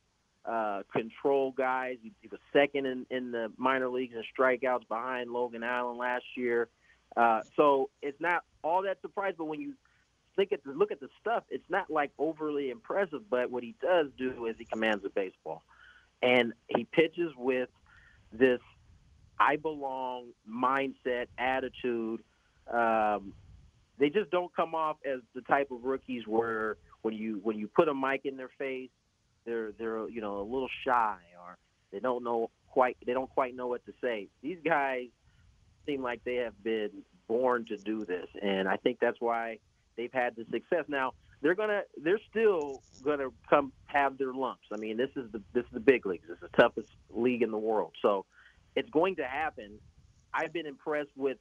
uh, control guys. He, he was second in, in the minor leagues in strikeouts behind Logan Allen last year. Uh, so it's not all that surprising, but when you think at the, look at the stuff, it's not like overly impressive. But what he does do is he commands the baseball, and he pitches with this "I belong" mindset, attitude. Um, they just don't come off as the type of rookies where when you when you put a mic in their face they're they're you know a little shy or they don't know quite they don't quite know what to say. These guys seem like they have been born to do this, and I think that's why they've had the success. Now they're gonna they're still gonna come have their lumps. I mean, this is the this is the big leagues. It's the toughest league in the world, so it's going to happen. I've been impressed with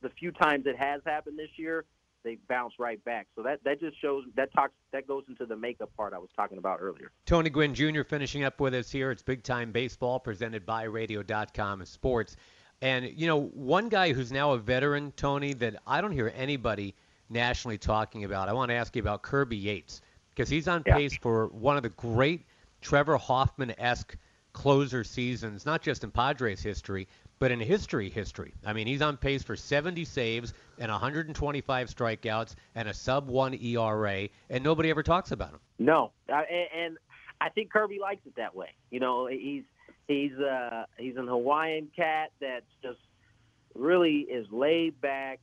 the few times it has happened this year. They bounce right back. So that, that just shows that talks that goes into the makeup part I was talking about earlier. Tony Gwynn Jr. finishing up with us here. It's Big Time Baseball presented by Radio.com and Sports. And, you know, one guy who's now a veteran, Tony, that I don't hear anybody nationally talking about, I want to ask you about Kirby Yates because he's on Yeah. pace for one of the great Trevor Hoffman esque closer seasons, not just in Padres history, but in history history. I mean, he's on pace for 70 saves and 125 strikeouts and a sub 1 ERA, and nobody ever talks about him. No, I, and, I think Kirby likes it that way. You know, he's he's uh, he's an Hawaiian cat that's just really is laid back,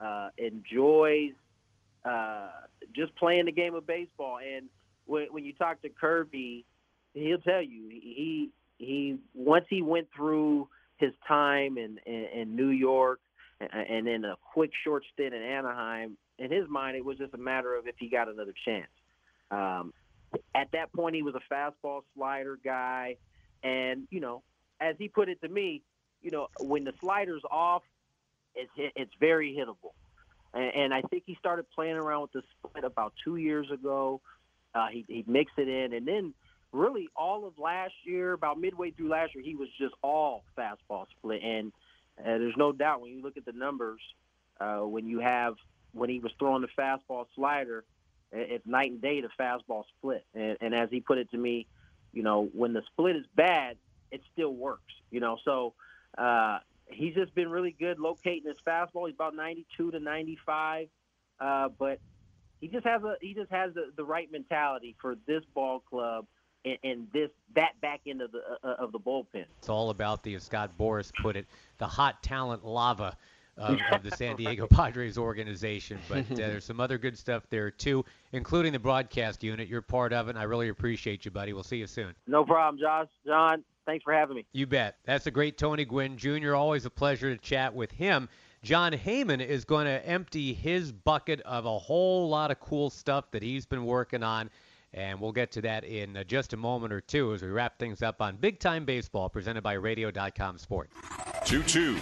uh, enjoys uh, just playing the game of baseball. And when, when you talk to Kirby, he'll tell you he he once he went through his time in in, in New York and, then a quick short stint in Anaheim. In his mind, it was just a matter of if he got another chance. Um, at that point, he was a fastball slider guy, and you know, as he put it to me, you know, when the slider's off, it's hit, it's very hittable. And, and I think he started playing around with the split about two years ago. Uh, he he mixed it in, and then really all of last year, about midway through last year, he was just all fastball split. And uh, there's no doubt when you look at the numbers, uh, when you have when he was throwing the fastball slider, it's night and day the fastball split. And, and as he put it to me, you know, when the split is bad, it still works. You know, so uh, he's just been really good locating his fastball. He's about 92 to 95, uh, but he just has a he just has the, the right mentality for this ball club and, and this that back end of the uh, of the bullpen. It's all about the, as Scott Boras put it, the hot talent lava of, of the *laughs* San Diego Padres organization. But uh, there's some other good stuff there too, including the broadcast unit. You're part of it, and I really appreciate you, buddy. We'll see you soon. No problem, Josh. Jon, thanks for having me. You bet. That's a great Tony Gwynn Jr. Always a pleasure to chat with him. Jon Heyman is going to empty his bucket of a whole lot of cool stuff that he's been working on. And we'll get to that in uh, just a moment or two as we wrap things up on Big Time Baseball presented by Radio.com Sports. 2 2.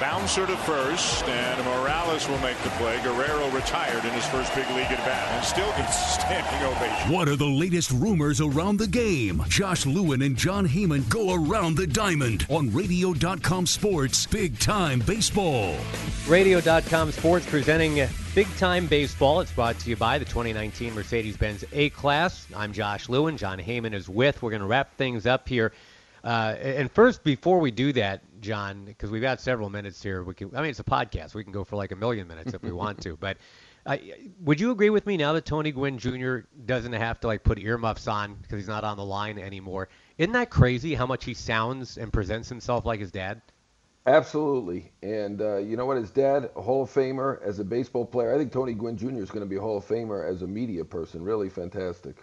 Bouncer to first, and Morales will make the play. Guerrero retired in his first big league at bat and still gets a *laughs* standing ovation. What are the latest rumors around the game? Josh Lewin and Jon Heyman go around the diamond on Radio.com Sports Big Time Baseball. Radio.com Sports presenting Big Time Baseball. It's brought to you by the 2019 Mercedes Benz A Class. I'm Josh Lewin. Jon Heyman is with. We're going to wrap things up here. Uh, and first, before we do that, Jon, because we've got several minutes here, we can. I mean, it's a podcast. We can go for like a million minutes if we want to. *laughs* But uh, would you agree with me now that Tony Gwynn Jr. doesn't have to like put earmuffs on because he's not on the line anymore? Isn't that crazy how much he sounds and presents himself like his dad? Absolutely. And uh, you know what? His dad, a Hall of Famer as a baseball player. I think Tony Gwynn Jr. is going to be a Hall of Famer as a media person. Really fantastic.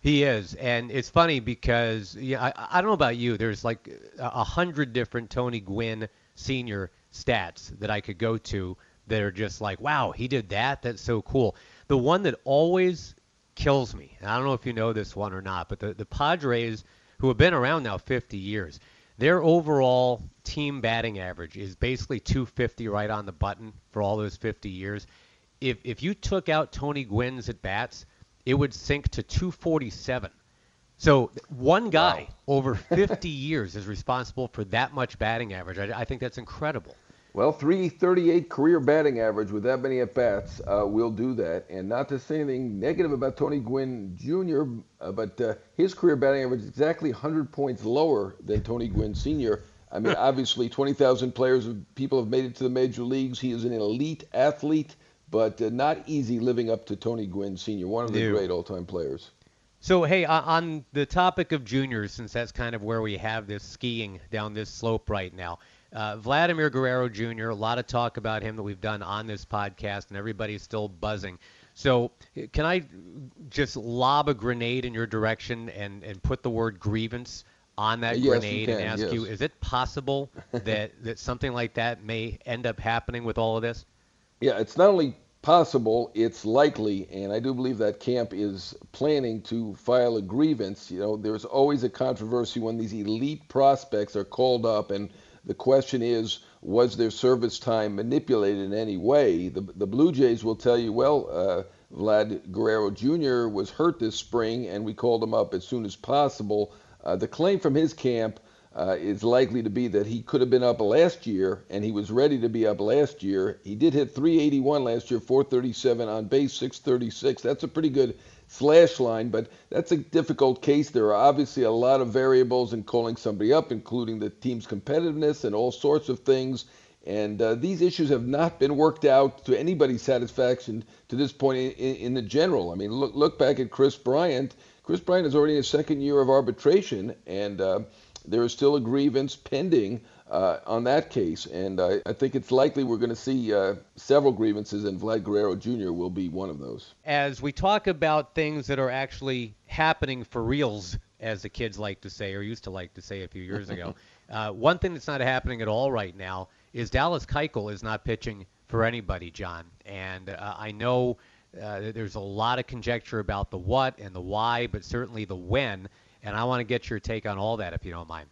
He is, and it's funny because yeah, I, I don't know about you. There's like a hundred different Tony Gwynn senior stats that I could go to that are just like, wow, he did that. That's so cool. The one that always kills me, and I don't know if you know this one or not, but the, the Padres, who have been around now 50 years, their overall team batting average is basically 250 right on the button for all those 50 years. If if you took out Tony Gwynn's at bats, it would sink to 247. So one guy over 50 *laughs* years is responsible for that much batting average. I, I think that's incredible. Well, 338 career batting average with that many at bats uh, will do that. And not to say anything negative about Tony Gwynn Jr., uh, but uh, his career batting average is exactly 100 points lower than Tony Gwynn Sr. I mean, *laughs* obviously, 20,000 players, of people have made it to the major leagues. He is an elite athlete, but uh, not easy living up to Tony Gwynn Sr., one of the No. great all-time players. So hey, on- on the topic of juniors, since that's kind of where we have this skiing down this slope right now, uh, Vladimir Guerrero Jr. A lot of talk about him that we've done on this podcast, and everybody's still buzzing. So can I just lob a grenade in your direction and, and put the word grievance on that yes, grenade and ask yes. you, is it possible *laughs* that, that something like that may end up happening with all of this? Yeah, it's not only possible, it's likely, and I do believe that camp is planning to file a grievance. You know, there's always a controversy when these elite prospects are called up, and the question is, was their service time manipulated in any way? The, the Blue Jays will tell you, well, uh, Vlad Guerrero Jr. was hurt this spring, and we called him up as soon as possible. Uh, the claim from his camp uh, is likely to be that he could have been up last year, and he was ready to be up last year. He did hit 381 last year, 437 on base, 636. That's a pretty good slash line, but that's a difficult case. There are obviously a lot of variables in calling somebody up, including the team's competitiveness and all sorts of things. And uh, these issues have not been worked out to anybody's satisfaction to this point in, in the general. I mean, look look back at Kris Bryant. Kris Bryant is already in his second year of arbitration, and uh, there is still a grievance pending uh, on that case. And I, I think it's likely we're going to see uh, several grievances, and Vlad Guerrero Jr. will be one of those. As we talk about things that are actually happening for reals, as the kids like to say, or used to like to say a few years ago, *laughs* uh, one thing that's not happening at all right now is Dallas Keuchel is not pitching for anybody, Jon. And uh, I know uh, there's a lot of conjecture about the what and the why, but certainly the when. And I want to get your take on all that, if you don't mind.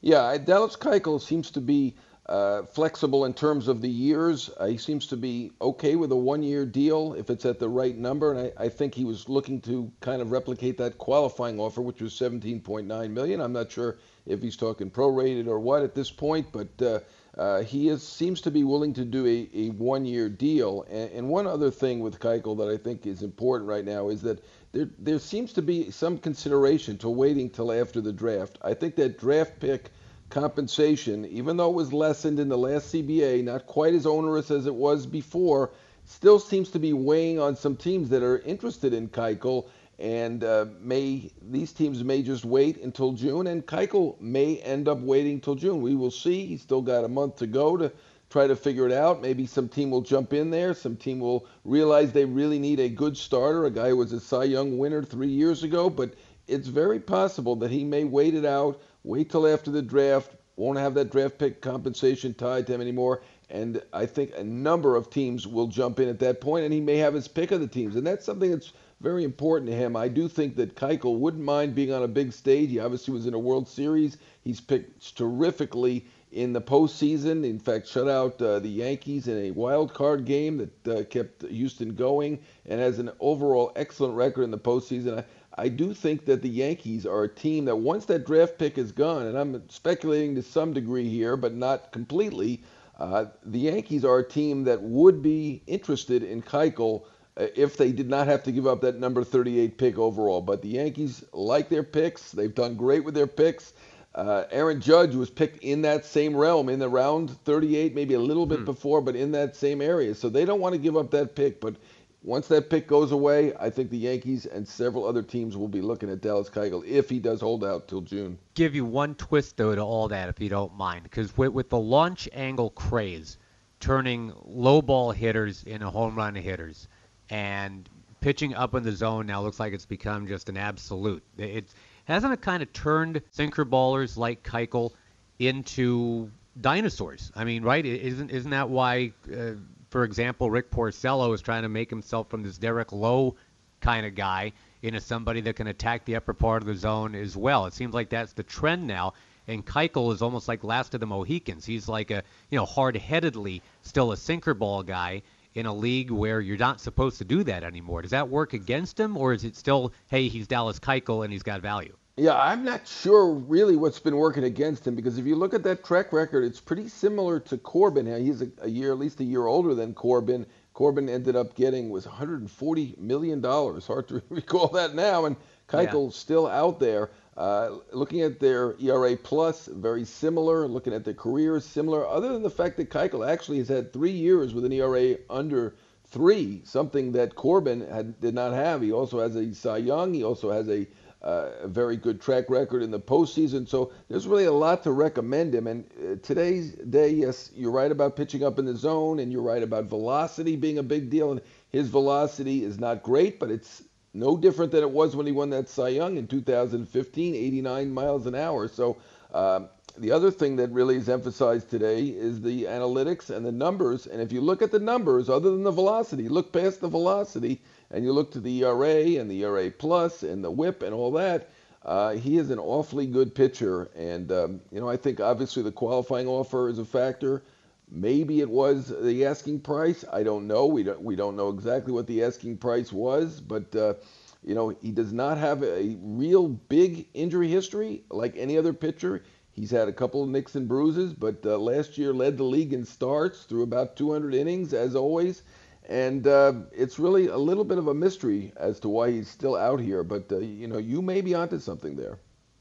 Yeah, Dallas Keuchel seems to be uh, flexible in terms of the years. Uh, he seems to be okay with a one-year deal if it's at the right number, and I, I think he was looking to kind of replicate that qualifying offer, which was 17.9 million. I'm not sure if he's talking prorated or what at this point, but uh, uh, he is seems to be willing to do a, a one-year deal. And, and one other thing with Keuchel that I think is important right now is that there there seems to be some consideration to waiting till after the draft. I think that draft pick compensation, even though it was lessened in the last CBA, not quite as onerous as it was before, still seems to be weighing on some teams that are interested in Keuchel. And uh, may these teams may just wait until June, and Keuchel may end up waiting till June. We will see. He's still got a month to go to try to figure it out. Maybe some team will jump in there. Some team will realize they really need a good starter, a guy who was a Cy Young winner three years ago. But it's very possible that he may wait it out, wait till after the draft, won't have that draft pick compensation tied to him anymore. And I think a number of teams will jump in at that point, and he may have his pick of the teams. And that's something that's very important to him. I do think that Keuchel wouldn't mind being on a big stage. He obviously was in a World Series. He's picked terrifically in the postseason. In fact, shut out uh, the Yankees in a wild card game that uh, kept Houston going, and has an overall excellent record in the postseason. I, I do think that the Yankees are a team that once that draft pick is gone, and I'm speculating to some degree here, but not completely. Uh, the Yankees are a team that would be interested in Keuchel uh, if they did not have to give up that number 38 pick overall. But the Yankees like their picks. They've done great with their picks. Uh, Aaron Judge was picked in that same realm, in the round 38, maybe a little bit before, but in that same area. So they don't want to give up that pick. But once that pick goes away, I think the Yankees and several other teams will be looking at Dallas Keuchel if he does hold out till June. Give you one twist though to all that, if you don't mind, because with, with the launch angle craze, turning low ball hitters into home run hitters, and pitching up in the zone now looks like it's become just an absolute. It hasn't it kind of turned sinker ballers like Keuchel into dinosaurs. I mean, right? Isn't isn't that why, uh, for example, Rick Porcello is trying to make himself from this Derek Lowe kind of guy into somebody that can attack the upper part of the zone as well. It seems like that's the trend now. And Keuchel is almost like last of the Mohicans. He's like a you know hard-headedly still a sinker ball guy in a league where you're not supposed to do that anymore. Does that work against him, or is it still, hey, he's Dallas Keuchel and he's got value? Yeah, I'm not sure really what's been working against him because if you look at that track record, it's pretty similar to Corbin. He's a, a year, at least a year older than Corbin. Corbin ended up getting was 140 million dollars. Hard to *laughs* recall that now, and Keuchel's still out there. Uh, looking at their ERA plus, very similar. Looking at their careers, similar. Other than the fact that Keuchel actually has had three years with an ERA under three, something that Corbin had, did not have. He also has a Cy Young. He also has a uh, a very good track record in the postseason. So there's really a lot to recommend him. And uh, today's day, yes, you're right about pitching up in the zone, and you're right about velocity being a big deal. And His velocity is not great, but it's no different than it was when he won that Cy Young in 2015, 89 miles an hour. So um, the other thing that really is emphasized today is the analytics and the numbers. And if you look at the numbers, other than the velocity, look past the velocity and you look to the ERA and the ERA plus and the WHIP and all that. Uh, he is an awfully good pitcher, and um, you know I think obviously the qualifying offer is a factor. Maybe it was the asking price. I don't know. We don't we don't know exactly what the asking price was, but uh, you know he does not have a real big injury history like any other pitcher. He's had a couple of nicks and bruises, but uh, last year led the league in starts through about 200 innings, as always. And uh, it's really a little bit of a mystery as to why he's still out here. But, uh, you know, you may be onto something there.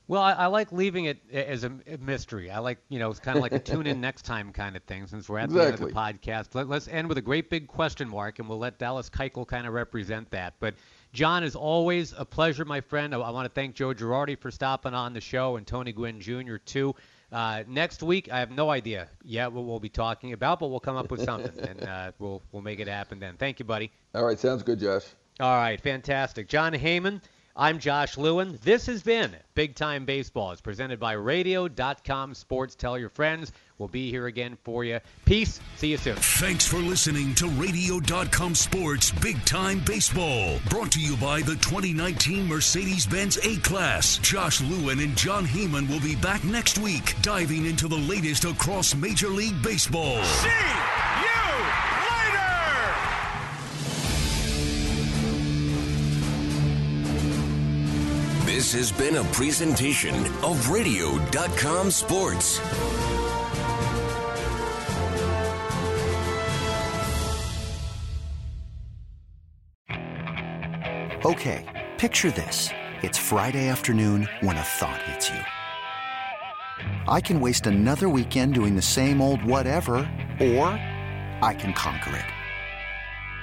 Well, I, I like leaving it as a, mystery. I like, you know, it's kind of like a tune in *laughs* next time kind of thing since we're at exactly. the end of the podcast. Let, us end with a great big question mark, and we'll let Dallas Keuchel kind of represent that. But, Jon, is always a pleasure, my friend. I, I want to thank Joe Girardi for stopping on the show and Tony Gwynn Jr., too. Uh, next week, I have no idea yet what we'll be talking about, but we'll come up with something *laughs* and uh, we'll we'll make it happen then. Thank you, buddy. All right, sounds good, Josh. All right, fantastic. Jon Heyman, I'm Josh Lewin. This has been Big Time Baseball. It's presented by Radio.com Sports. Tell your friends. We'll be here again for you. Peace. See you soon. Thanks for listening to Radio.com Sports Big Time Baseball. Brought to you by the 2019 Mercedes Benz A Class. Josh Lewin and Jon Heyman will be back next week, diving into the latest across Major League Baseball. See you This has been a presentation of Radio.com Sports. Okay, picture this. It's Friday afternoon when a thought hits you. I can waste another weekend doing the same old whatever, or I can conquer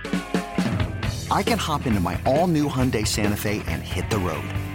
it. I can hop into my all new Hyundai Santa Fe and hit the road.